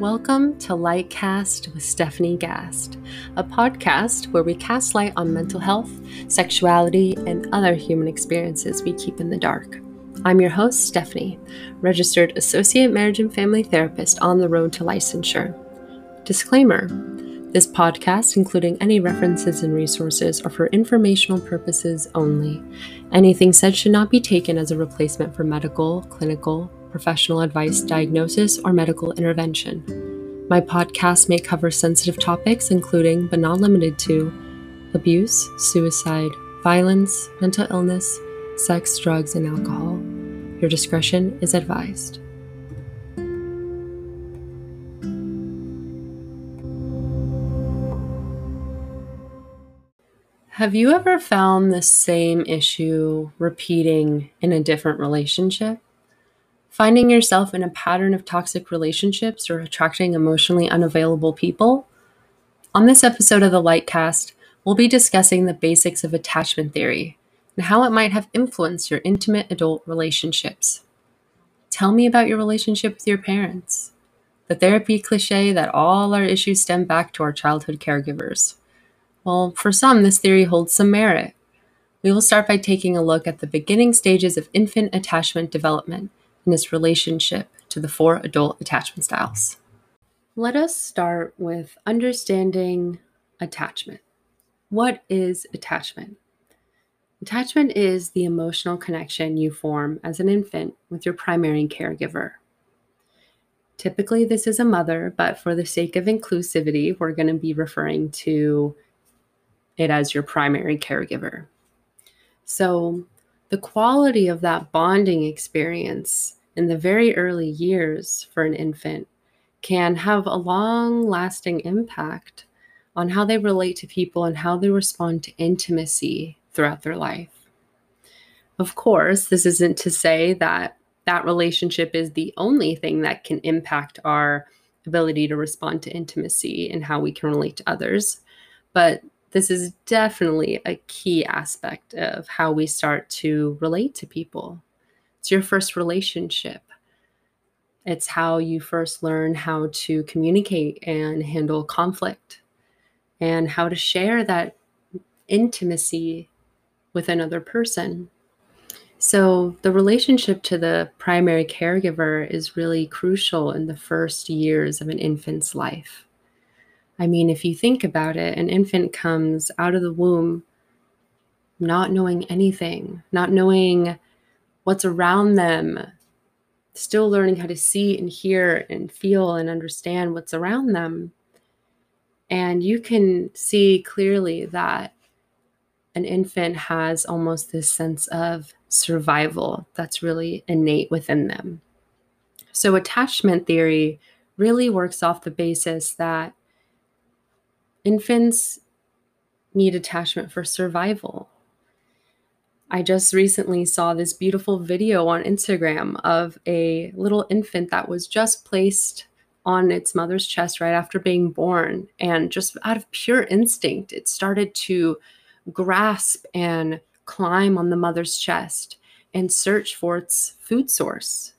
Welcome to Lightcast with Stephanie Gast, a podcast where we cast light on mental health, sexuality, and other human experiences we keep in the dark. I'm your host, Stephanie, registered associate marriage and family therapist on the road to licensure. Disclaimer this podcast, including any references and resources, are for informational purposes only. Anything said should not be taken as a replacement for medical, clinical, professional advice, diagnosis, or medical intervention. My podcast may cover sensitive topics, including, but not limited to, abuse, suicide, violence, mental illness, sex, drugs, and alcohol. Your discretion is advised. Have you ever found the same issue repeating in a different relationship? Finding yourself in a pattern of toxic relationships or attracting emotionally unavailable people? On this episode of the Lightcast, we'll be discussing the basics of attachment theory and how it might have influenced your intimate adult relationships. Tell me about your relationship with your parents. The therapy cliche that all our issues stem back to our childhood caregivers. Well, for some, this theory holds some merit. We will start by taking a look at the beginning stages of infant attachment development in its relationship to the four adult attachment styles. Let us start with understanding attachment. What is attachment? Attachment is the emotional connection you form as an infant with your primary caregiver. Typically, this is a mother, but for the sake of inclusivity, we're going to be referring to it as your primary caregiver. So, the quality of that bonding experience in the very early years for an infant can have a long lasting impact on how they relate to people and how they respond to intimacy throughout their life. Of course, this isn't to say that that relationship is the only thing that can impact our ability to respond to intimacy and how we can relate to others. But this is definitely a key aspect of how we start to relate to people. It's your first relationship. It's how you first learn how to communicate and handle conflict and how to share that intimacy with another person. So, the relationship to the primary caregiver is really crucial in the first years of an infant's life. I mean, if you think about it, an infant comes out of the womb not knowing anything, not knowing what's around them, still learning how to see and hear and feel and understand what's around them. And you can see clearly that an infant has almost this sense of survival that's really innate within them. So, attachment theory really works off the basis that infants need attachment for survival. I just recently saw this beautiful video on Instagram of a little infant that was just placed on its mother's chest right after being born. And just out of pure instinct, it started to grasp and climb on the mother's chest and search for its food source.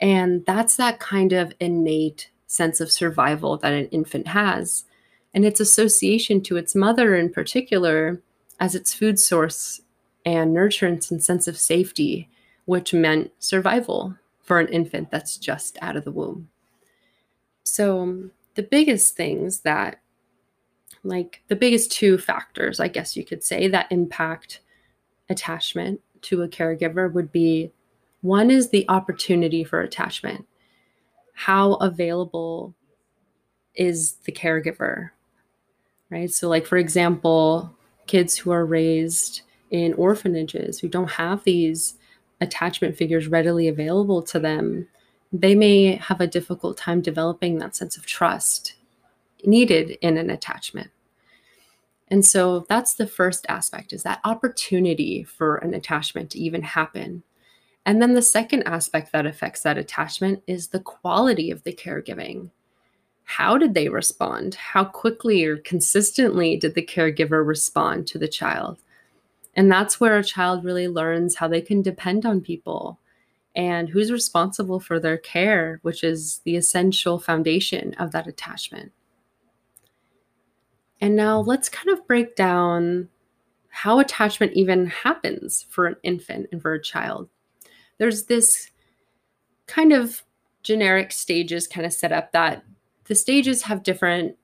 And that's that kind of innate sense of survival that an infant has and its association to its mother in particular as its food source and nurturance and sense of safety, which meant survival for an infant that's just out of the womb. So, um, the biggest things that, like the biggest two factors, I guess you could say, that impact attachment to a caregiver would be one is the opportunity for attachment. How available is the caregiver right? So, like, for example, kids who are raised in orphanages who don't have these attachment figures readily available to them, they may have a difficult time developing that sense of trust needed in an attachment. And so that's the first aspect is that opportunity for an attachment to even happen. And then the second aspect that affects that attachment is the quality of the caregiving how did they respond? How quickly or consistently did the caregiver respond to the child? And that's where a child really learns how they can depend on people and who's responsible for their care, which is the essential foundation of that attachment. And now let's kind of break down how attachment even happens for an infant and for a child. There's this kind of generic stages kind of set up that the stages have different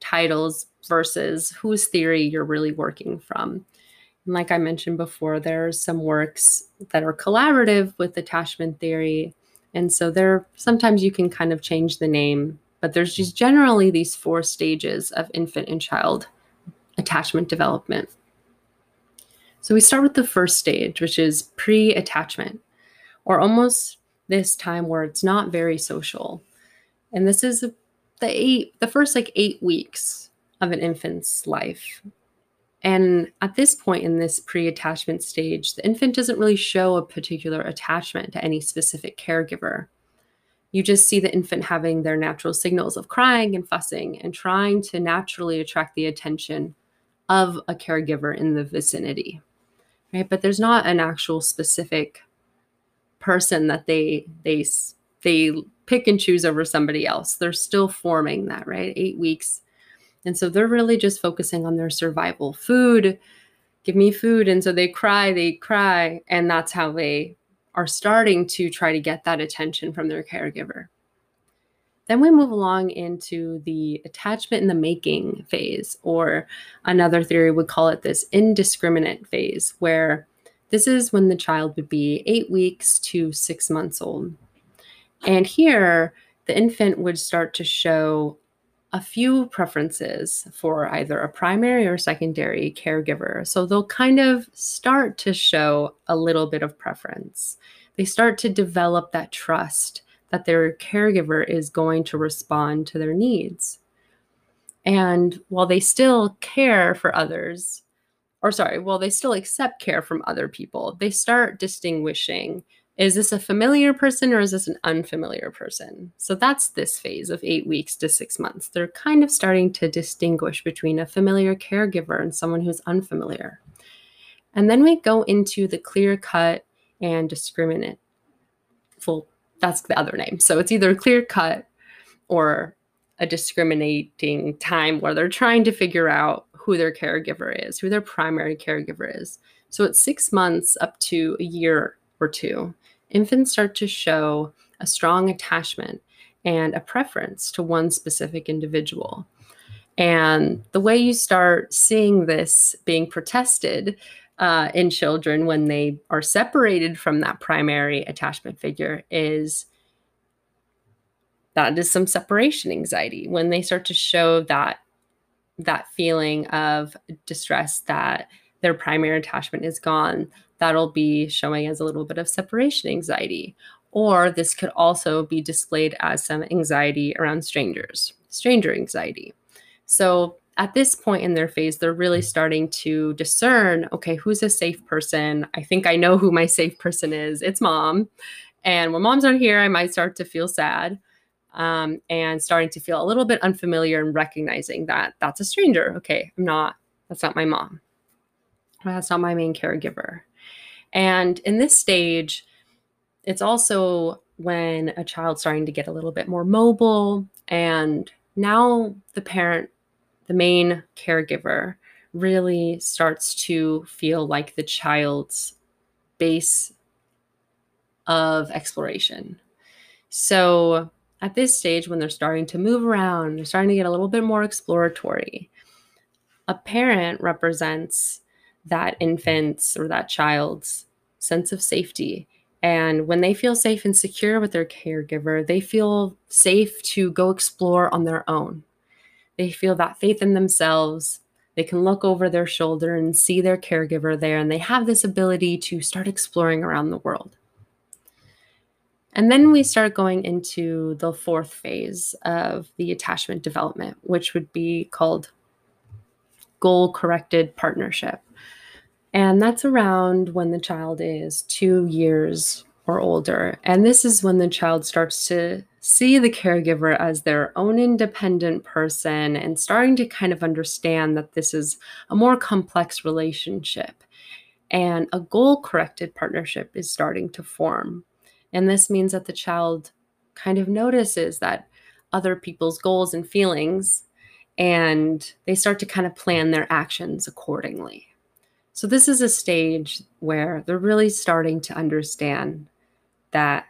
titles versus whose theory you're really working from. And like I mentioned before, there are some works that are collaborative with attachment theory. And so there sometimes you can kind of change the name, but there's just generally these four stages of infant and child attachment development. So we start with the first stage, which is pre-attachment, or almost this time where it's not very social. And this is the eight the first like 8 weeks of an infant's life. And at this point in this pre attachment stage, the infant doesn't really show a particular attachment to any specific caregiver. You just see the infant having their natural signals of crying and fussing and trying to naturally attract the attention of a caregiver in the vicinity. Right? But there's not an actual specific person that they they they pick and choose over somebody else. They're still forming that, right? 8 weeks and so they're really just focusing on their survival food, give me food. And so they cry, they cry. And that's how they are starting to try to get that attention from their caregiver. Then we move along into the attachment in the making phase, or another theory would call it this indiscriminate phase, where this is when the child would be eight weeks to six months old. And here, the infant would start to show a few preferences for either a primary or secondary caregiver. So they'll kind of start to show a little bit of preference. They start to develop that trust that their caregiver is going to respond to their needs. And while they still care for others, or sorry, while they still accept care from other people, they start distinguishing is this a familiar person or is this an unfamiliar person? So that's this phase of eight weeks to six months. They're kind of starting to distinguish between a familiar caregiver and someone who's unfamiliar. And then we go into the clear cut and discriminate. Well, that's the other name. So it's either clear cut or a discriminating time where they're trying to figure out who their caregiver is, who their primary caregiver is. So it's six months up to a year or two infants start to show a strong attachment and a preference to one specific individual. And the way you start seeing this being protested uh, in children when they are separated from that primary attachment figure is that is some separation anxiety when they start to show that that feeling of distress that their primary attachment is gone that'll be showing as a little bit of separation anxiety. Or this could also be displayed as some anxiety around strangers, stranger anxiety. So at this point in their phase, they're really starting to discern okay, who's a safe person? I think I know who my safe person is. It's mom. And when mom's not here, I might start to feel sad um, and starting to feel a little bit unfamiliar and recognizing that that's a stranger. Okay, I'm not, that's not my mom. That's not my main caregiver. And in this stage, it's also when a child's starting to get a little bit more mobile and now the parent, the main caregiver, really starts to feel like the child's base of exploration. So at this stage, when they're starting to move around, they're starting to get a little bit more exploratory. A parent represents that infant's or that child's sense of safety. And when they feel safe and secure with their caregiver, they feel safe to go explore on their own. They feel that faith in themselves. They can look over their shoulder and see their caregiver there, and they have this ability to start exploring around the world. And then we start going into the fourth phase of the attachment development, which would be called goal corrected partnership. And that's around when the child is two years or older. And this is when the child starts to see the caregiver as their own independent person and starting to kind of understand that this is a more complex relationship. And a goal corrected partnership is starting to form. And this means that the child kind of notices that other people's goals and feelings and they start to kind of plan their actions accordingly. So, this is a stage where they're really starting to understand that,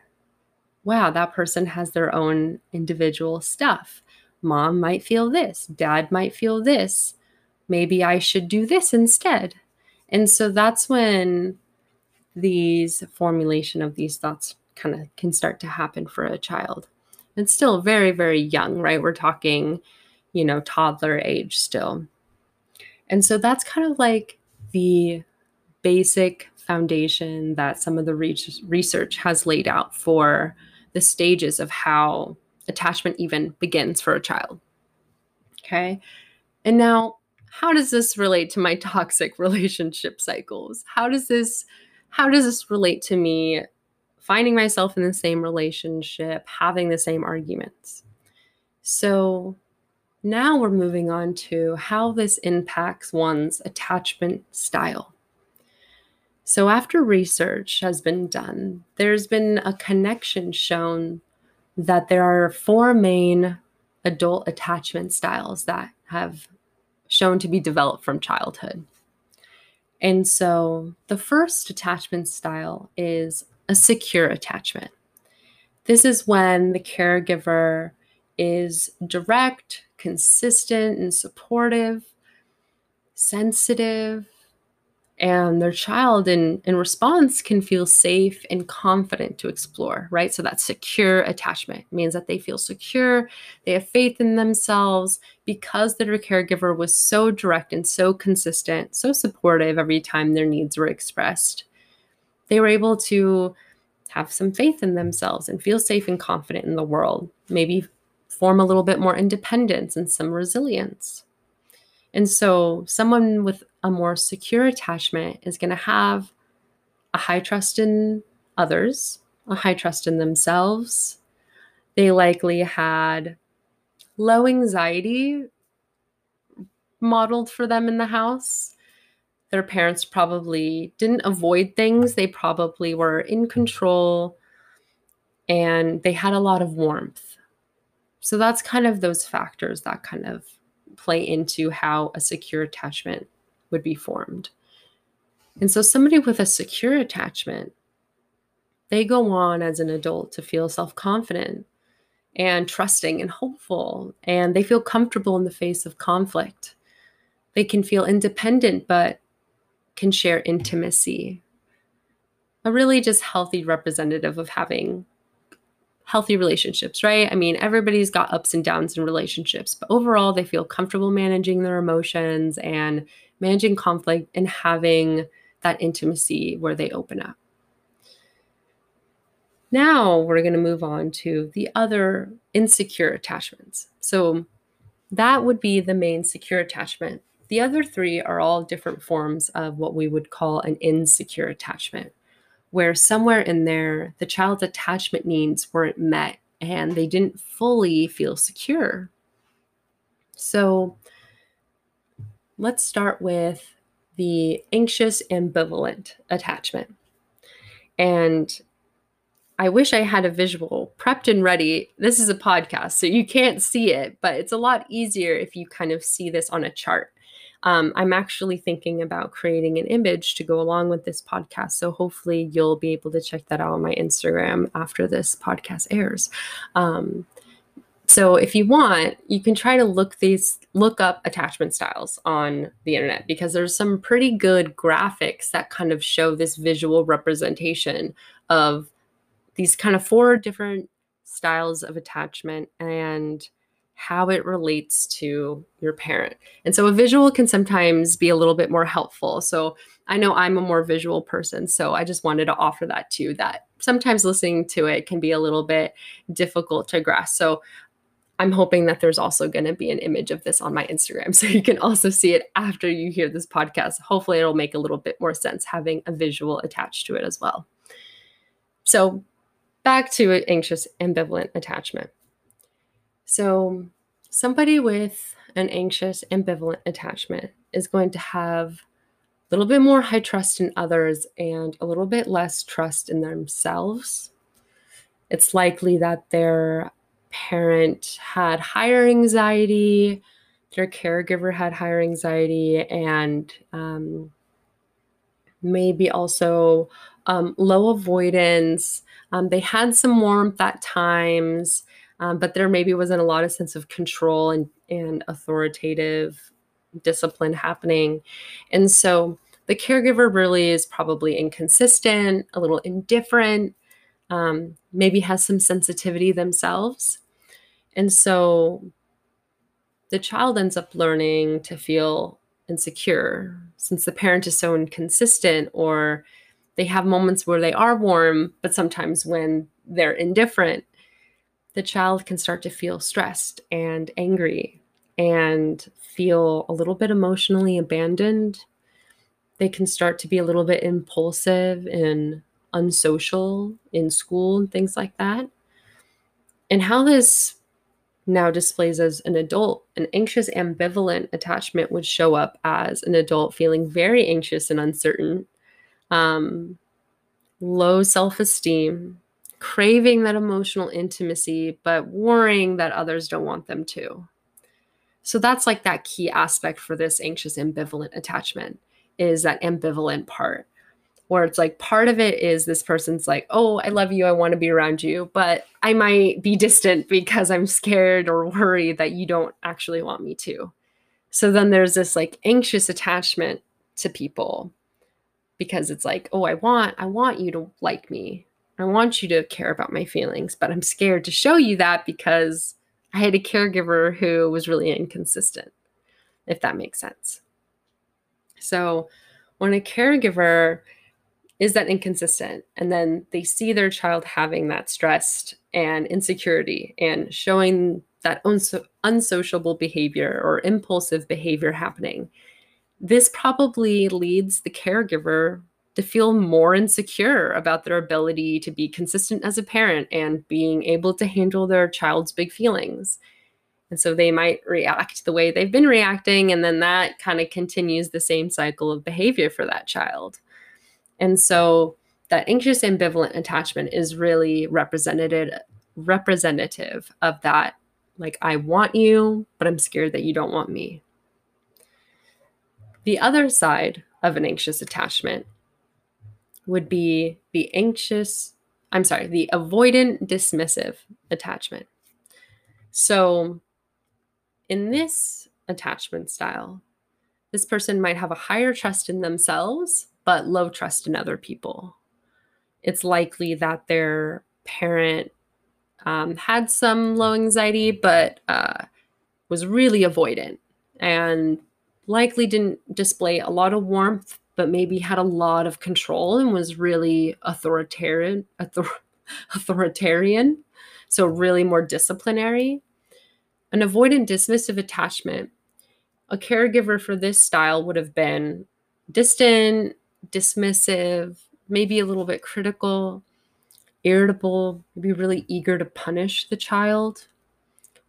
wow, that person has their own individual stuff. Mom might feel this, dad might feel this. Maybe I should do this instead. And so that's when these formulation of these thoughts kind of can start to happen for a child. It's still very, very young, right? We're talking, you know, toddler age still. And so that's kind of like the basic foundation that some of the research has laid out for the stages of how attachment even begins for a child. Okay. And now, how does this relate to my toxic relationship cycles? How does this how does this relate to me finding myself in the same relationship, having the same arguments? So, now we're moving on to how this impacts one's attachment style. So, after research has been done, there's been a connection shown that there are four main adult attachment styles that have shown to be developed from childhood. And so, the first attachment style is a secure attachment. This is when the caregiver is direct, consistent, and supportive, sensitive, and their child in, in response can feel safe and confident to explore right? So that secure attachment means that they feel secure they have faith in themselves because their caregiver was so direct and so consistent so supportive every time their needs were expressed. They were able to have some faith in themselves and feel safe and confident in the world maybe form a little bit more independence and some resilience and so, someone with a more secure attachment is going to have a high trust in others, a high trust in themselves. They likely had low anxiety modeled for them in the house. Their parents probably didn't avoid things, they probably were in control and they had a lot of warmth. So, that's kind of those factors that kind of play into how a secure attachment would be formed. And so, somebody with a secure attachment, they go on as an adult to feel self confident and trusting and hopeful, and they feel comfortable in the face of conflict. They can feel independent, but can share intimacy. A really just healthy representative of having healthy relationships, right? I mean, everybody's got ups and downs in relationships, but overall, they feel comfortable managing their emotions and managing conflict and having that intimacy where they open up. Now we're going to move on to the other insecure attachments. So that would be the main secure attachment. The other three are all different forms of what we would call an insecure attachment where somewhere in there the child's attachment needs weren't met and they didn't fully feel secure. So let's start with the anxious ambivalent attachment. And I wish I had a visual prepped and ready. This is a podcast, so you can't see it, but it's a lot easier if you kind of see this on a chart. Um, I'm actually thinking about creating an image to go along with this podcast. So hopefully you'll be able to check that out on my Instagram after this podcast airs. Um, so if you want, you can try to look these look up attachment styles on the internet because there's some pretty good graphics that kind of show this visual representation of these kind of four different styles of attachment and how it relates to your parent. And so a visual can sometimes be a little bit more helpful. So I know I'm a more visual person, so I just wanted to offer that too that sometimes listening to it can be a little bit difficult to grasp. So I'm hoping that there's also going to be an image of this on my Instagram so you can also see it after you hear this podcast. Hopefully it'll make a little bit more sense having a visual attached to it as well. So back to anxious ambivalent attachment. So, somebody with an anxious, ambivalent attachment is going to have a little bit more high trust in others and a little bit less trust in themselves. It's likely that their parent had higher anxiety, their caregiver had higher anxiety, and um, maybe also um, low avoidance. Um, they had some warmth at times, um, but there maybe wasn't a lot of sense of control and, and authoritative discipline happening. And so the caregiver really is probably inconsistent, a little indifferent, um, maybe has some sensitivity themselves. And so the child ends up learning to feel insecure since the parent is so inconsistent or they have moments where they are warm, but sometimes when they're indifferent, the child can start to feel stressed and angry and feel a little bit emotionally abandoned. They can start to be a little bit impulsive and unsocial in school and things like that. And how this now displays as an adult, an anxious, ambivalent attachment would show up as an adult feeling very anxious and uncertain, um, low self esteem, craving that emotional intimacy, but worrying that others don't want them to. So that's like that key aspect for this anxious, ambivalent attachment is that ambivalent part where it's like part of it is this person's like, oh, I love you, I want to be around you, but I might be distant because I'm scared or worried that you don't actually want me to. So then there's this like anxious attachment to people because it's like, oh, I want, I want you to like me. I want you to care about my feelings, but I'm scared to show you that because I had a caregiver who was really inconsistent, if that makes sense. So when a caregiver is that inconsistent and then they see their child having that stress and insecurity and showing that unso- unsociable behavior or impulsive behavior happening this probably leads the caregiver to feel more insecure about their ability to be consistent as a parent and being able to handle their child's big feelings and so they might react the way they've been reacting and then that kind of continues the same cycle of behavior for that child and so that anxious ambivalent attachment is really represented representative of that like I want you, but I'm scared that you don't want me. The other side of an anxious attachment would be the anxious, I'm sorry, the avoidant dismissive attachment. So in this attachment style, this person might have a higher trust in themselves but low trust in other people. It's likely that their parent um, had some low anxiety, but uh, was really avoidant and likely didn't display a lot of warmth, but maybe had a lot of control and was really authoritarian. Author- authoritarian, so really more disciplinary. An avoidant dismissive attachment, a caregiver for this style would have been distant, dismissive, maybe a little bit critical, irritable, maybe really eager to punish the child.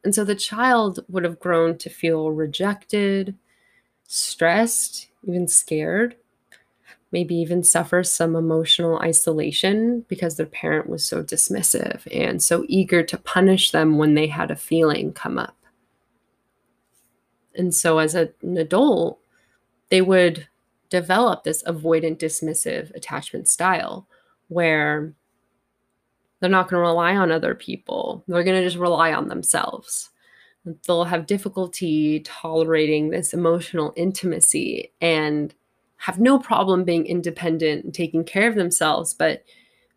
And so the child would have grown to feel rejected, stressed, even scared, maybe even suffer some emotional isolation because their parent was so dismissive and so eager to punish them when they had a feeling come up. And so as a, an adult, they would develop this avoidant dismissive attachment style where they're not going to rely on other people. They're going to just rely on themselves. They'll have difficulty tolerating this emotional intimacy and have no problem being independent and taking care of themselves, but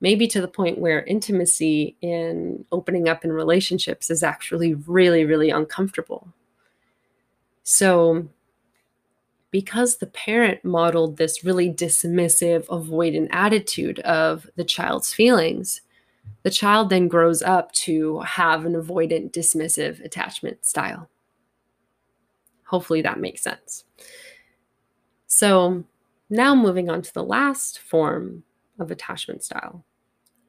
maybe to the point where intimacy in opening up in relationships is actually really, really uncomfortable. So, because the parent modeled this really dismissive, avoidant attitude of the child's feelings, the child then grows up to have an avoidant, dismissive attachment style. Hopefully that makes sense. So, now moving on to the last form of attachment style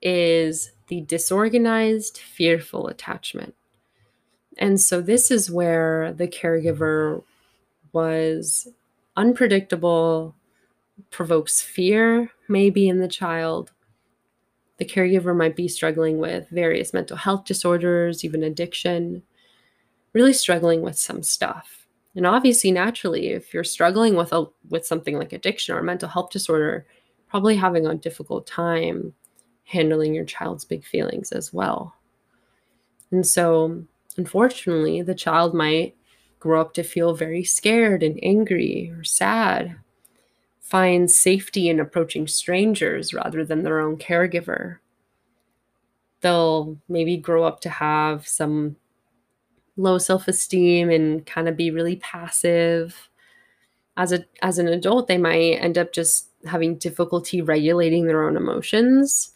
is the disorganized, fearful attachment. And so, this is where the caregiver was unpredictable, provokes fear maybe in the child, the caregiver might be struggling with various mental health disorders, even addiction, really struggling with some stuff. And obviously, naturally, if you're struggling with a with something like addiction or mental health disorder, probably having a difficult time handling your child's big feelings as well. And so, unfortunately, the child might grow up to feel very scared and angry or sad, find safety in approaching strangers rather than their own caregiver. They'll maybe grow up to have some low self-esteem and kind of be really passive. As a as an adult, they might end up just having difficulty regulating their own emotions.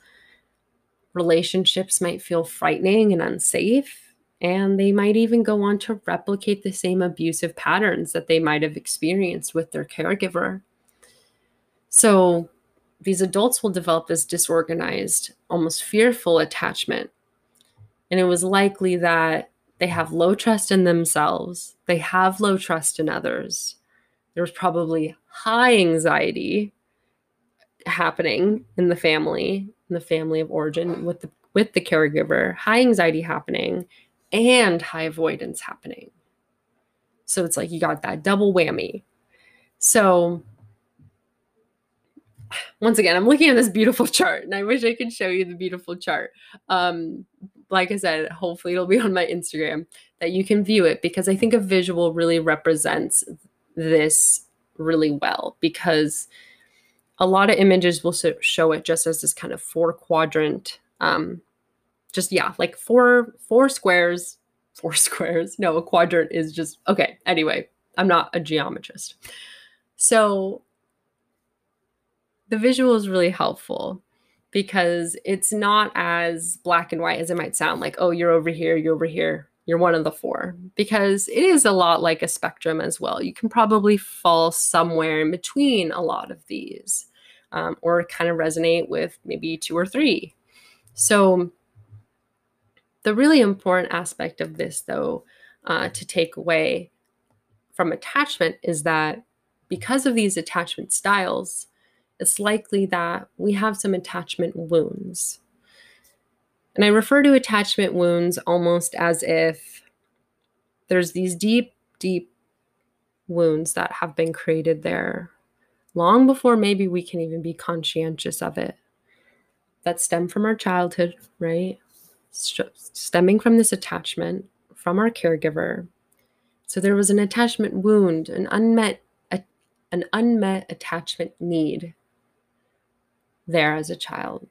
Relationships might feel frightening and unsafe and they might even go on to replicate the same abusive patterns that they might have experienced with their caregiver. So these adults will develop this disorganized, almost fearful attachment. And it was likely that they have low trust in themselves, they have low trust in others. There's probably high anxiety happening in the family, in the family of origin with the with the caregiver, high anxiety happening and high avoidance happening. So it's like you got that double whammy. So once again, I'm looking at this beautiful chart and I wish I could show you the beautiful chart. Um, like I said, hopefully it'll be on my Instagram that you can view it because I think a visual really represents this really well because a lot of images will show it just as this kind of four quadrant um, just yeah, like four four squares, four squares. No, a quadrant is just okay. Anyway, I'm not a geometrist. So the visual is really helpful because it's not as black and white as it might sound like, oh, you're over here, you're over here, you're one of the four. Because it is a lot like a spectrum as well. You can probably fall somewhere in between a lot of these um, or kind of resonate with maybe two or three. So the really important aspect of this, though, uh, to take away from attachment is that because of these attachment styles, it's likely that we have some attachment wounds. And I refer to attachment wounds almost as if there's these deep, deep wounds that have been created there long before maybe we can even be conscientious of it that stem from our childhood, right? stemming from this attachment from our caregiver. So there was an attachment wound, an unmet an unmet attachment need there as a child.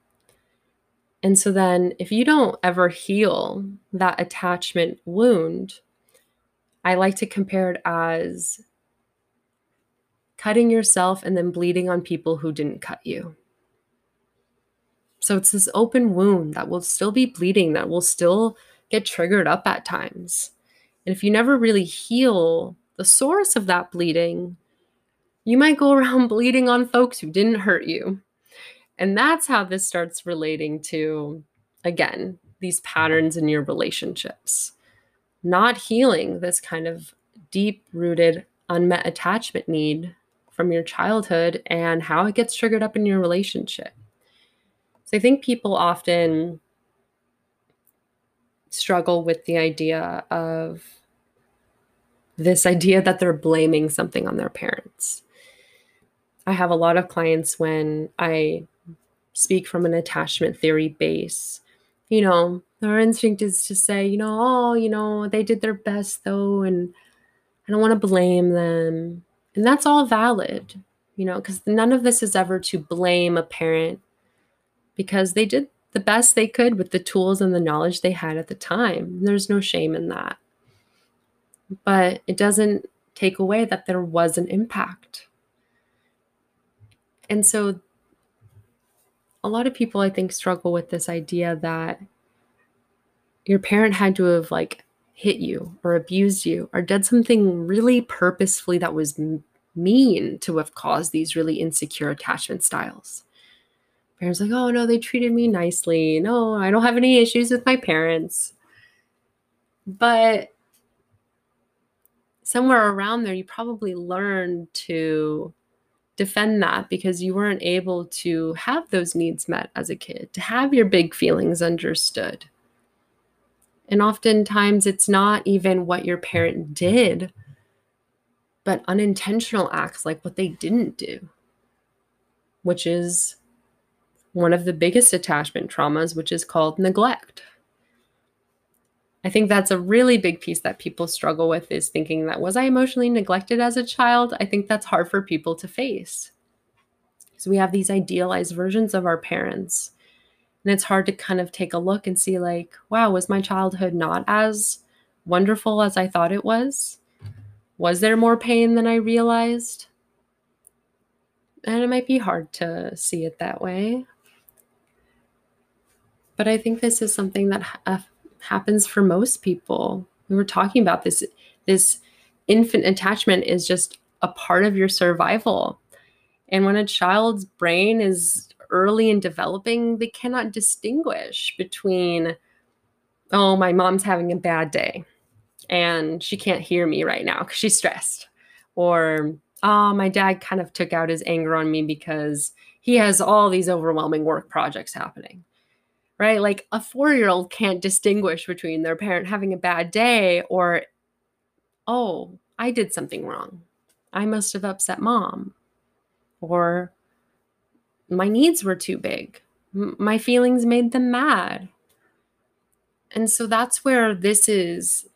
And so then if you don't ever heal that attachment wound, I like to compare it as cutting yourself and then bleeding on people who didn't cut you. So it's this open wound that will still be bleeding, that will still get triggered up at times. And if you never really heal the source of that bleeding, you might go around bleeding on folks who didn't hurt you. And that's how this starts relating to, again, these patterns in your relationships. Not healing this kind of deep rooted, unmet attachment need from your childhood and how it gets triggered up in your relationship. So I think people often struggle with the idea of this idea that they're blaming something on their parents. I have a lot of clients when I speak from an attachment theory base. You know, our instinct is to say, you know, oh, you know, they did their best though, and I don't want to blame them. And that's all valid, you know, because none of this is ever to blame a parent because they did the best they could with the tools and the knowledge they had at the time. There's no shame in that. But it doesn't take away that there was an impact. And so a lot of people I think struggle with this idea that your parent had to have like hit you or abused you or did something really purposefully that was mean to have caused these really insecure attachment styles parents like, oh no, they treated me nicely. No, I don't have any issues with my parents. But somewhere around there, you probably learned to defend that because you weren't able to have those needs met as a kid, to have your big feelings understood. And oftentimes it's not even what your parent did, but unintentional acts like what they didn't do, which is one of the biggest attachment traumas, which is called neglect. I think that's a really big piece that people struggle with is thinking that was I emotionally neglected as a child? I think that's hard for people to face. So we have these idealized versions of our parents and it's hard to kind of take a look and see, like, wow, was my childhood not as wonderful as I thought it was? Was there more pain than I realized? And it might be hard to see it that way. But I think this is something that ha- happens for most people. We were talking about this this infant attachment is just a part of your survival. And when a child's brain is early in developing, they cannot distinguish between, oh, my mom's having a bad day and she can't hear me right now because she's stressed. Or, oh, my dad kind of took out his anger on me because he has all these overwhelming work projects happening. Right? Like a four year old can't distinguish between their parent having a bad day or, oh, I did something wrong. I must have upset mom. Or, my needs were too big. My feelings made them mad. And so that's where this is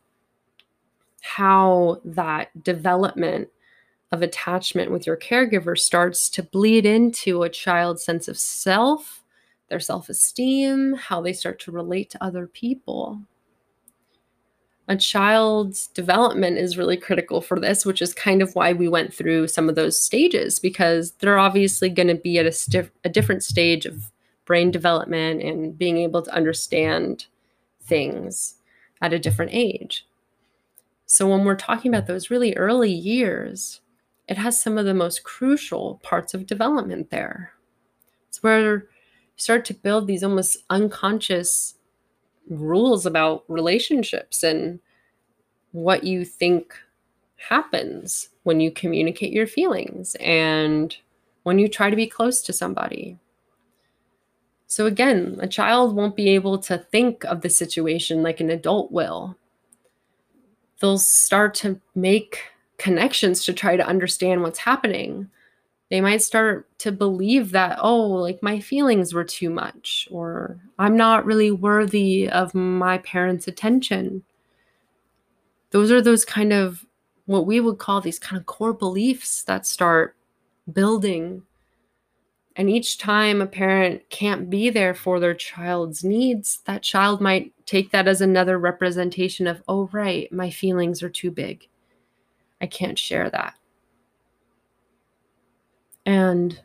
how that development of attachment with your caregiver starts to bleed into a child's sense of self, their self esteem, how they start to relate to other people a child's development is really critical for this, which is kind of why we went through some of those stages because they're obviously going to be at a, stif- a different stage of brain development and being able to understand things at a different age. So, when we're talking about those really early years, it has some of the most crucial parts of development there. It's where start to build these almost unconscious rules about relationships and what you think happens when you communicate your feelings and when you try to be close to somebody. So, again, a child won't be able to think of the situation like an adult will. They'll start to make connections to try to understand what's happening they might start to believe that, oh, like my feelings were too much, or I'm not really worthy of my parents' attention. Those are those kind of what we would call these kind of core beliefs that start building. And each time a parent can't be there for their child's needs, that child might take that as another representation of, oh, right, my feelings are too big. I can't share that. And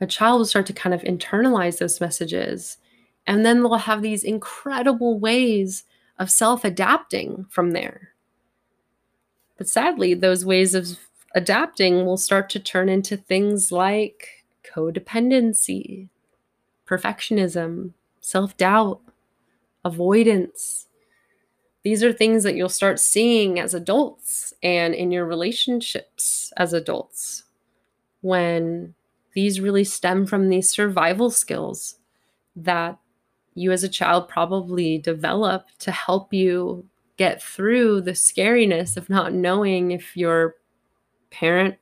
a child will start to kind of internalize those messages. And then they'll have these incredible ways of self adapting from there. But sadly, those ways of adapting will start to turn into things like codependency, perfectionism, self doubt, avoidance. These are things that you'll start seeing as adults and in your relationships as adults when these really stem from these survival skills that you as a child probably developed to help you get through the scariness of not knowing if your parent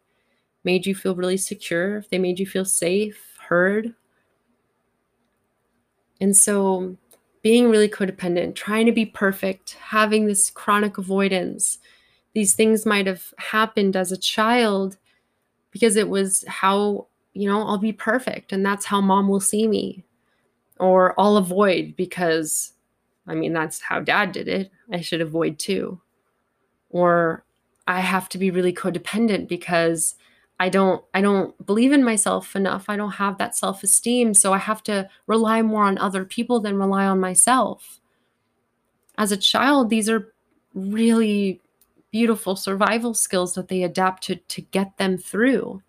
made you feel really secure, if they made you feel safe, heard. And so, being really codependent, trying to be perfect, having this chronic avoidance, these things might have happened as a child because it was how, you know, I'll be perfect and that's how mom will see me. Or I'll avoid because, I mean, that's how dad did it. I should avoid too. Or I have to be really codependent because I don't I don't believe in myself enough. I don't have that self-esteem, so I have to rely more on other people than rely on myself. As a child, these are really beautiful survival skills that they adapt to to get them through.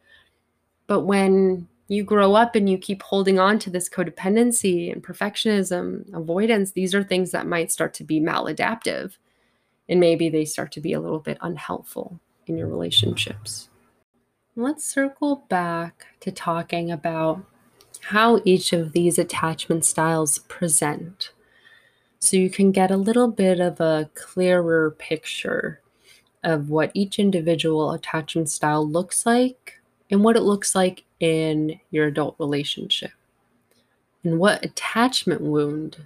But when you grow up and you keep holding on to this codependency and perfectionism, avoidance, these are things that might start to be maladaptive. And maybe they start to be a little bit unhelpful in your relationships. let's circle back to talking about how each of these attachment styles present so you can get a little bit of a clearer picture of what each individual attachment style looks like and what it looks like in your adult relationship. And what attachment wound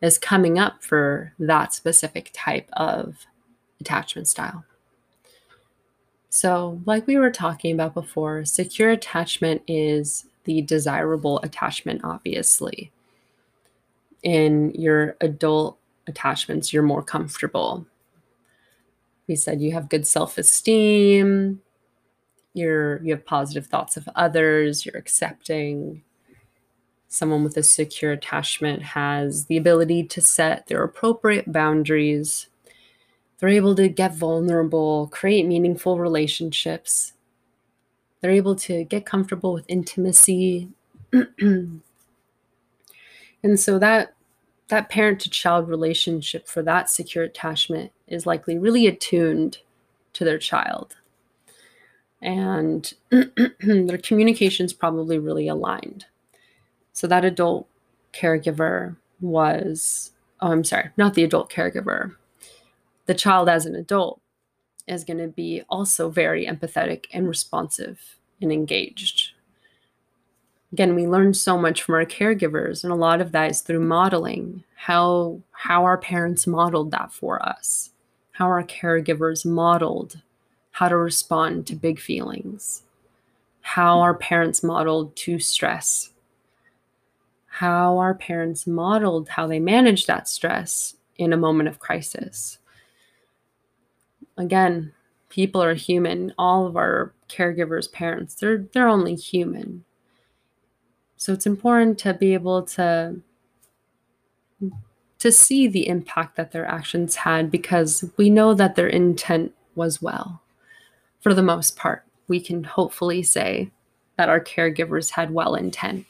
is coming up for that specific type of attachment style. So, like we were talking about before, secure attachment is the desirable attachment, obviously. In your adult attachments, you're more comfortable. We said you have good self esteem, you're, you have positive thoughts of others, you're accepting. Someone with a secure attachment has the ability to set their appropriate boundaries they're able to get vulnerable, create meaningful relationships. They're able to get comfortable with intimacy. and so that that parent to child relationship for that secure attachment is likely really attuned to their child. And their communication is probably really aligned. So that adult caregiver was, oh, I'm sorry, not the adult caregiver, the child as an adult is going to be also very empathetic and responsive and engaged. Again, we learn so much from our caregivers, and a lot of that is through modeling how how our parents modeled that for us, how our caregivers modeled how to respond to big feelings, how our parents modeled to stress, how our parents modeled how they managed that stress in a moment of crisis again, people are human. All of our caregivers, parents, they're they're only human. So it's important to be able to to see the impact that their actions had because we know that their intent was well. For the most part, we can hopefully say that our caregivers had well intent,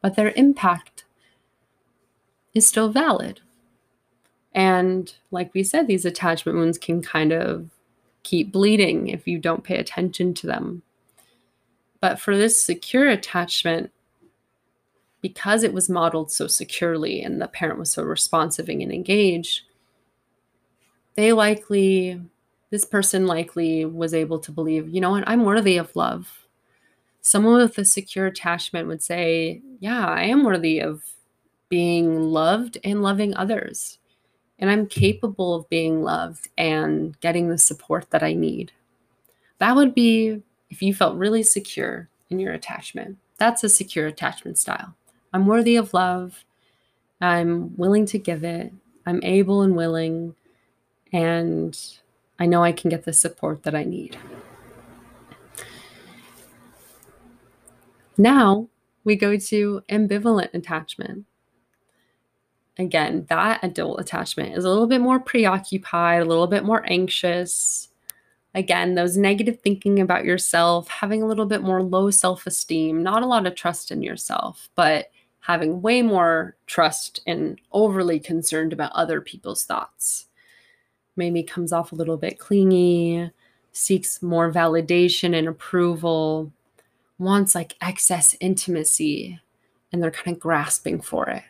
but their impact is still valid. And like we said, these attachment wounds can kind of keep bleeding if you don't pay attention to them. But for this secure attachment, because it was modeled so securely and the parent was so responsive and engaged, they likely, this person likely was able to believe, you know what, I'm worthy of love. Someone with a secure attachment would say, yeah, I am worthy of being loved and loving others and I'm capable of being loved and getting the support that I need. That would be if you felt really secure in your attachment. That's a secure attachment style. I'm worthy of love. I'm willing to give it. I'm able and willing. And I know I can get the support that I need. Now we go to ambivalent attachment again, that adult attachment is a little bit more preoccupied, a little bit more anxious. Again, those negative thinking about yourself, having a little bit more low self esteem, not a lot of trust in yourself, but having way more trust and overly concerned about other people's thoughts. Maybe comes off a little bit clingy, seeks more validation and approval, wants like excess intimacy, and they're kind of grasping for it.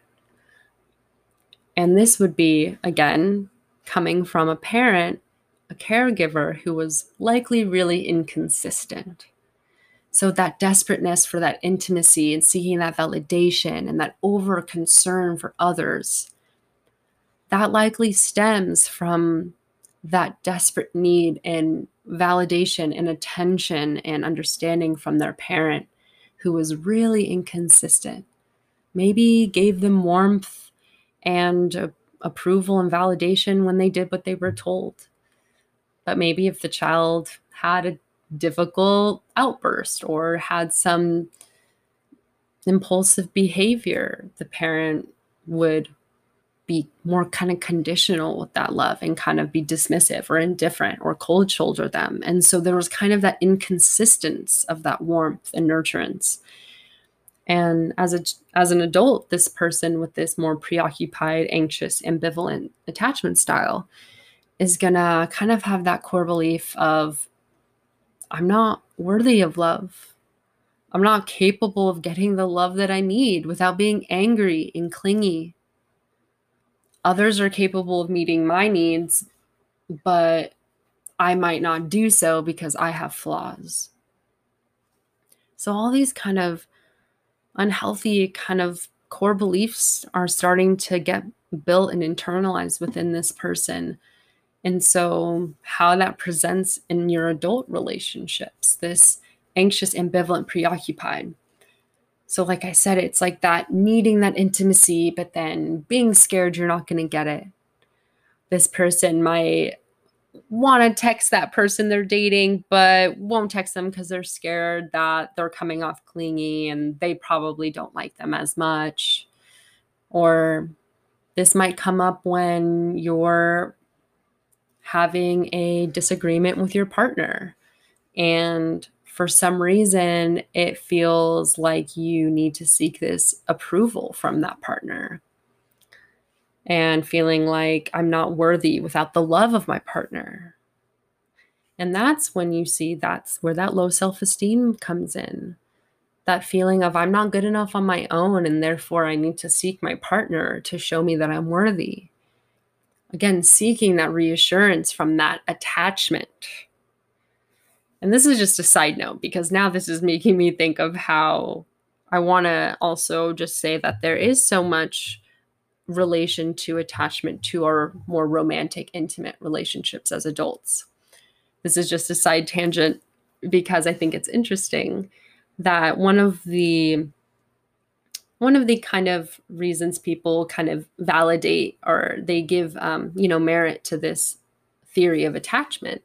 And this would be, again, coming from a parent, a caregiver who was likely really inconsistent. So, that desperateness for that intimacy and seeking that validation and that over concern for others, that likely stems from that desperate need and validation and attention and understanding from their parent who was really inconsistent. Maybe gave them warmth and approval and validation when they did what they were told. But maybe if the child had a difficult outburst or had some impulsive behavior, the parent would be more kind of conditional with that love and kind of be dismissive or indifferent or cold shoulder them. And so there was kind of that inconsistence of that warmth and nurturance. And as a as an adult, this person with this more preoccupied, anxious, ambivalent attachment style is gonna kind of have that core belief of I'm not worthy of love. I'm not capable of getting the love that I need without being angry and clingy. Others are capable of meeting my needs, but I might not do so because I have flaws. So, all these kind of unhealthy kind of core beliefs are starting to get built and internalized within this person. And so, how that presents in your adult relationships, this anxious, ambivalent, preoccupied. So, like I said, it's like that needing that intimacy, but then being scared you're not going to get it. This person might want to text that person they're dating, but won't text them because they're scared that they're coming off clingy and they probably don't like them as much. Or this might come up when you're having a disagreement with your partner and for some reason it feels like you need to seek this approval from that partner and feeling like I'm not worthy without the love of my partner. And that's when you see that's where that low self esteem comes in. That feeling of I'm not good enough on my own, and therefore I need to seek my partner to show me that I'm worthy. Again, seeking that reassurance from that attachment. And this is just a side note because now this is making me think of how I want to also just say that there is so much relation to attachment to our more romantic, intimate relationships as adults. This is just a side tangent because I think it's interesting that one of the one of the kind of reasons people kind of validate or they give um, you know merit to this theory of attachment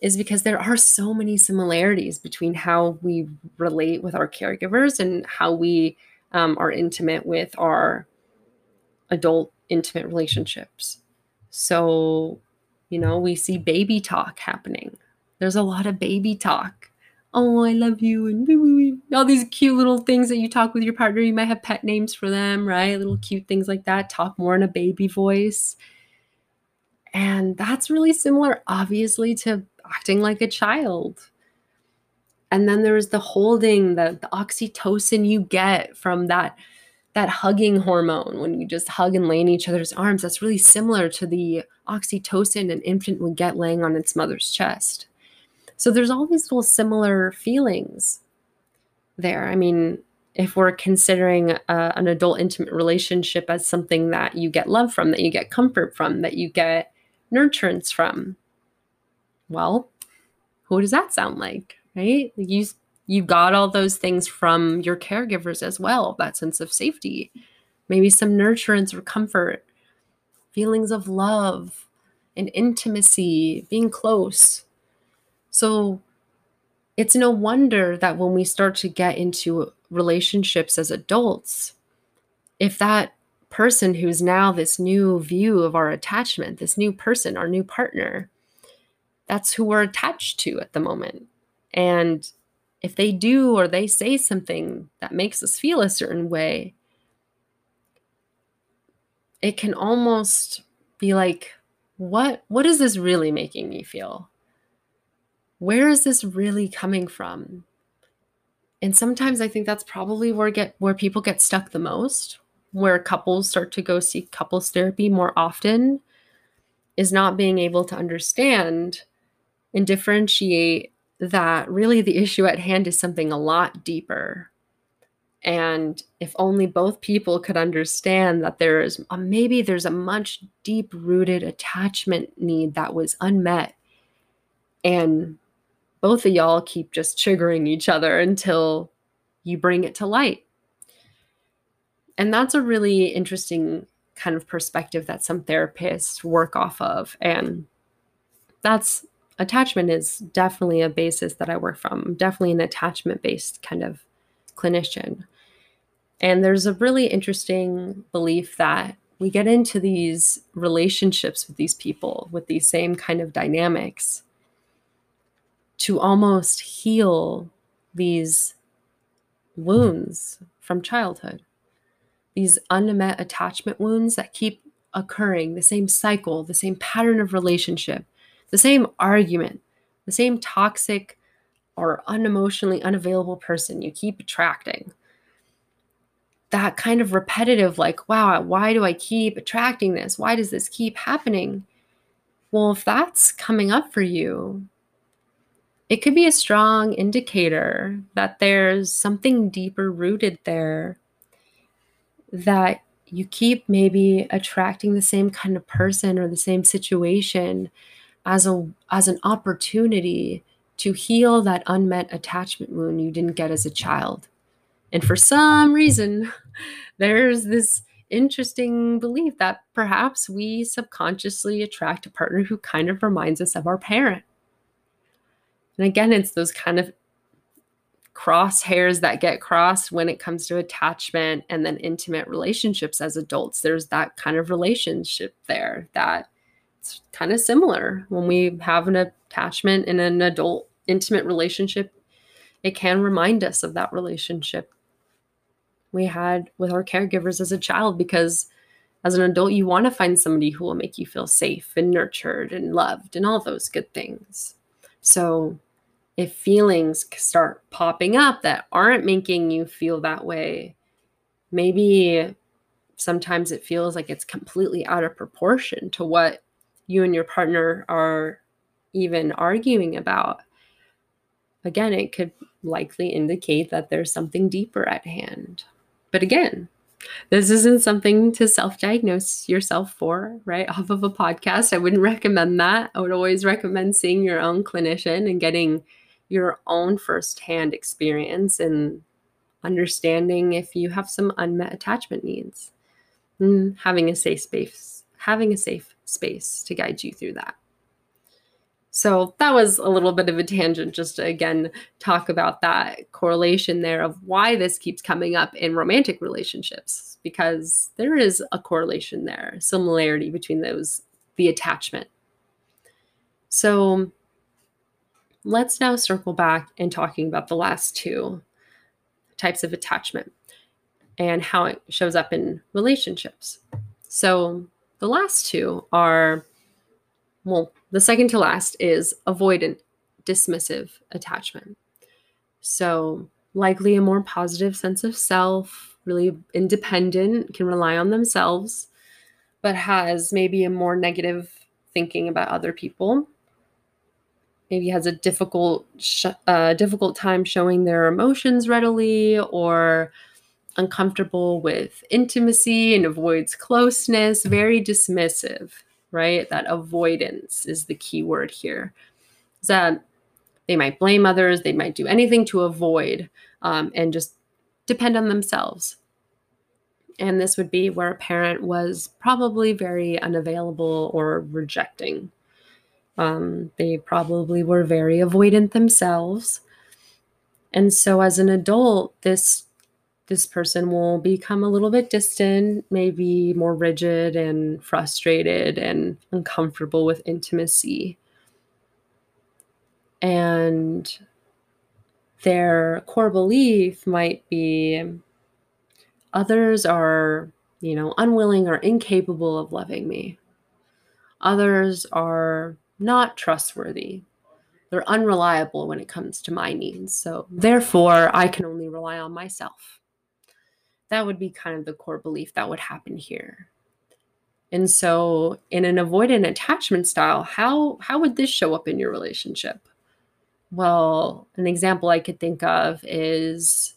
is because there are so many similarities between how we relate with our caregivers and how we um, are intimate with our adult intimate relationships. So, you know, we see baby talk happening. There's a lot of baby talk. Oh, I love you, and all these cute little things that you talk with your partner. You might have pet names for them, right? Little mm-hmm. cute things like that. Talk more in a baby voice. And that's really similar, obviously, to acting like a child. And then there's the holding, the, the oxytocin you get from that that hugging hormone when you just hug and lay in each other's arms that's really similar to the oxytocin an infant would get laying on its mother's chest so there's all these little similar feelings there. I mean if we're considering uh, an adult intimate relationship as something that you get love from that you get comfort from that you get nurturance from well who does that sound like right? You you got all those things from your caregivers as well that sense of safety. Maybe some nurturance or comfort feelings of love and intimacy being close so it's no wonder that when we start to get into relationships as adults if that person who's now this new view of our attachment this new person our new partner that's who we're attached to at the moment and if they do or they say something that makes us feel a certain way, it can almost be like, what what is this really making me feel? Where is this really coming from? And sometimes I think that's probably where get where people get stuck the most, where couples start to go seek couples therapy more often is not being able to understand and differentiate that really the issue at hand is something a lot deeper. And if only both people could understand that there is a, maybe there's a much deep rooted attachment need that was unmet. And both of y'all keep just triggering each other until you bring it to light. And that's a really interesting kind of perspective that some therapists work off of. And that's attachment is definitely a basis that I work from. Definitely an attachment based kind of clinician. And there's a really interesting belief that we get into these relationships with these people with these same kind of dynamics to almost heal these wounds from childhood, these unmet attachment wounds that keep occurring, the same cycle, the same pattern of relationship the same argument, the same toxic or unemotionally unavailable person you keep attracting. That kind of repetitive, like, wow, why do I keep attracting this? Why does this keep happening? Well, if that's coming up for you, it could be a strong indicator that there's something deeper rooted there that you keep maybe attracting the same kind of person or the same situation as a as an opportunity to heal that unmet attachment wound you didn't get as a child. And for some reason, there's this interesting belief that perhaps we subconsciously attract a partner who kind of reminds us of our parent. And again, it's those kind of crosshairs that get crossed when it comes to attachment and then intimate relationships as adults. There's that kind of relationship there that it's kind of similar. When we have an attachment in an adult intimate relationship, it can remind us of that relationship we had with our caregivers as a child because as an adult you want to find somebody who will make you feel safe and nurtured and loved and all those good things. So if feelings start popping up that aren't making you feel that way, maybe sometimes it feels like it's completely out of proportion to what you and your partner are even arguing about. Again, it could likely indicate that there's something deeper at hand. But again, this isn't something to self diagnose yourself for, right? Off of a podcast. I wouldn't recommend that. I would always recommend seeing your own clinician and getting your own firsthand experience and understanding if you have some unmet attachment needs. And having a safe space having a safe space to guide you through that. So that was a little bit of a tangent just to again talk about that correlation there of why this keeps coming up in romantic relationships because there is a correlation there similarity between those the attachment. So let's now circle back and talking about the last two types of attachment and how it shows up in relationships. So the last two are, well, the second to last is avoidant dismissive attachment. So, likely a more positive sense of self, really independent, can rely on themselves, but has maybe a more negative thinking about other people maybe has a difficult sh- uh, difficult time showing their emotions readily or uncomfortable with intimacy and avoids closeness very dismissive right? That avoidance is the key word here. Is that they might blame others they might do anything to avoid um, and just depend on themselves. And this would be where a parent was probably very unavailable or rejecting um, they probably were very avoidant themselves. And so as an adult, this this person will become a little bit distant, maybe more rigid and frustrated and uncomfortable with intimacy. And their core belief might be others are, you know, unwilling or incapable of loving me. Others are not trustworthy. They're unreliable when it comes to my needs. So, therefore, I can only rely on myself. That would be kind of the core belief that would happen here. And so, in an avoidant attachment style, how, how would this show up in your relationship? Well, an example I could think of is,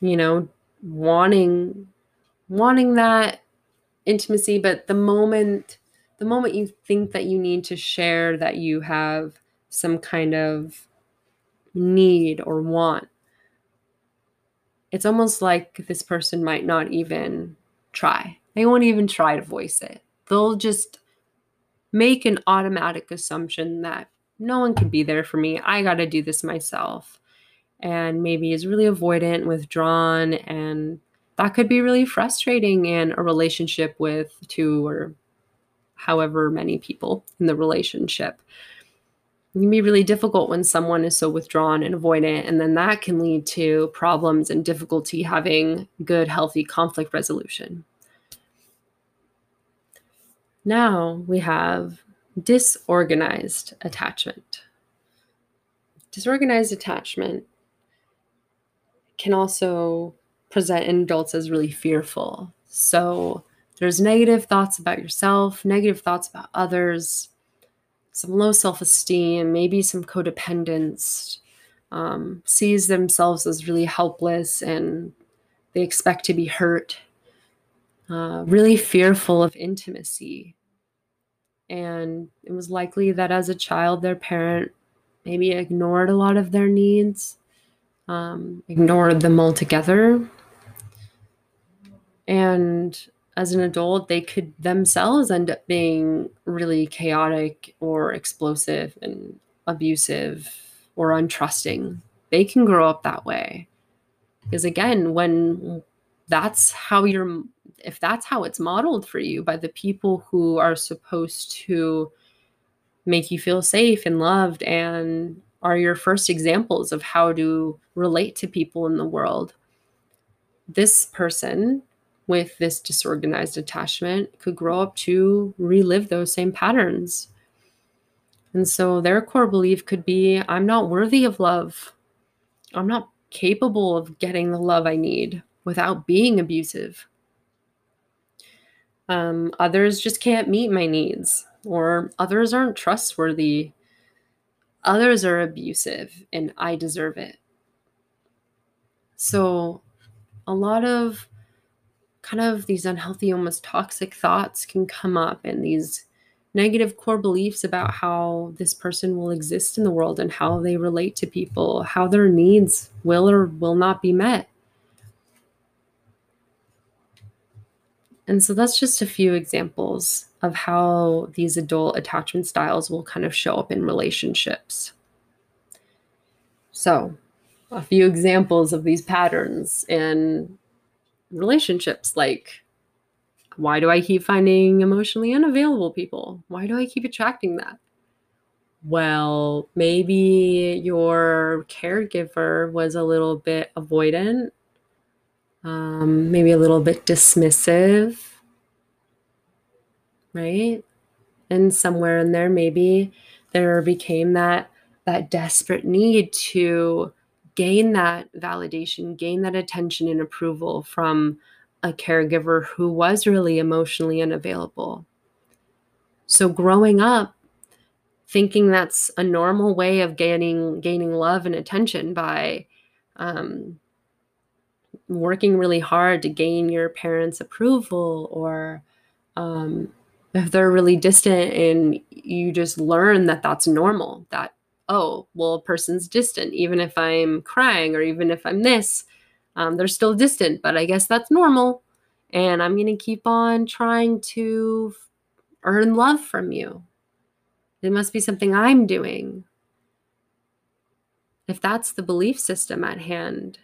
you know, wanting wanting that intimacy, but the moment the moment you think that you need to share that you have some kind of need or want, it's almost like this person might not even try. They won't even try to voice it. They'll just make an automatic assumption that no one can be there for me. I got to do this myself. And maybe is really avoidant, withdrawn, and that could be really frustrating in a relationship with two or however many people in the relationship. It can be really difficult when someone is so withdrawn and avoidant, and then that can lead to problems and difficulty having good, healthy conflict resolution. Now we have disorganized attachment. disorganized attachment can also present in adults as really fearful. So there's negative thoughts about yourself, negative thoughts about others, some low self esteem, maybe some codependence, um, sees themselves as really helpless and they expect to be hurt, uh, really fearful of intimacy. And it was likely that as a child, their parent maybe ignored a lot of their needs, um, ignored them altogether. And as an adult, they could themselves end up being really chaotic or explosive and abusive or untrusting. They can grow up that way. Because again, when that's how you're, if that's how it's modeled for you by the people who are supposed to make you feel safe and loved and are your first examples of how to relate to people in the world, this person with this disorganized attachment could grow up to relive those same patterns. And so their core belief could be I'm not worthy of love. I'm not capable of getting the love I need without being abusive. Um, others just can't meet my needs, or others aren't trustworthy. Others are abusive, and I deserve it. So, a lot of kind of these unhealthy, almost toxic thoughts can come up, and these negative core beliefs about how this person will exist in the world and how they relate to people, how their needs will or will not be met. And so that's just a few examples of how these adult attachment styles will kind of show up in relationships. So, a few examples of these patterns in relationships like why do I keep finding emotionally unavailable people? Why do I keep attracting that? Well, maybe your caregiver was a little bit avoidant, um, maybe a little bit dismissive, right? And somewhere in there, maybe there became that that desperate need to gain that validation, gain that attention and approval from a caregiver who was really emotionally unavailable. So growing up thinking that's a normal way of gaining gaining love and attention by um, working really hard to gain your parents' approval or um, if they're really distant and you just learn that that's normal that oh well a person's distant even if i'm crying or even if i'm this um, they're still distant, but I guess that's normal. And I'm going to keep on trying to earn love from you. It must be something I'm doing. If that's the belief system at hand,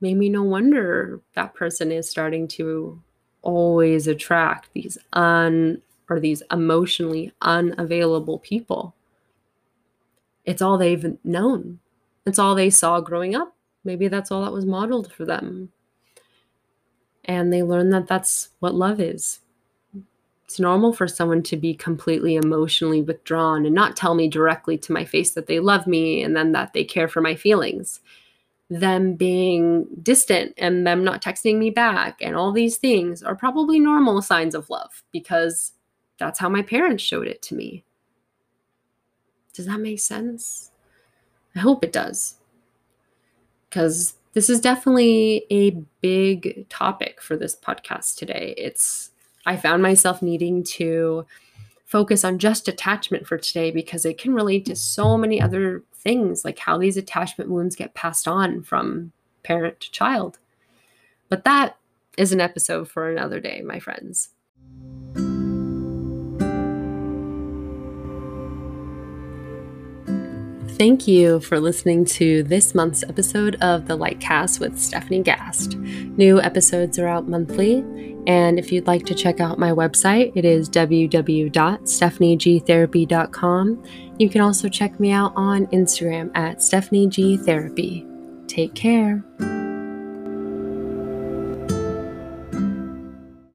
maybe no wonder that person is starting to always attract these un or these emotionally unavailable people. It's all they've known. It's all they saw growing up. Maybe that's all that was modeled for them. And they learn that that's what love is. It's normal for someone to be completely emotionally withdrawn and not tell me directly to my face that they love me and then that they care for my feelings. Them being distant and them not texting me back and all these things are probably normal signs of love because that's how my parents showed it to me. Does that make sense? I hope it does because this is definitely a big topic for this podcast today. It's I found myself needing to focus on just attachment for today because it can relate to so many other things like how these attachment wounds get passed on from parent to child. But that is an episode for another day, my friends. Thank you for listening to this month's episode of the Lightcast with Stephanie Gast. New episodes are out monthly, and if you'd like to check out my website, it is www.stephaniegtherapy.com. You can also check me out on Instagram at Stephanie G Therapy. Take care.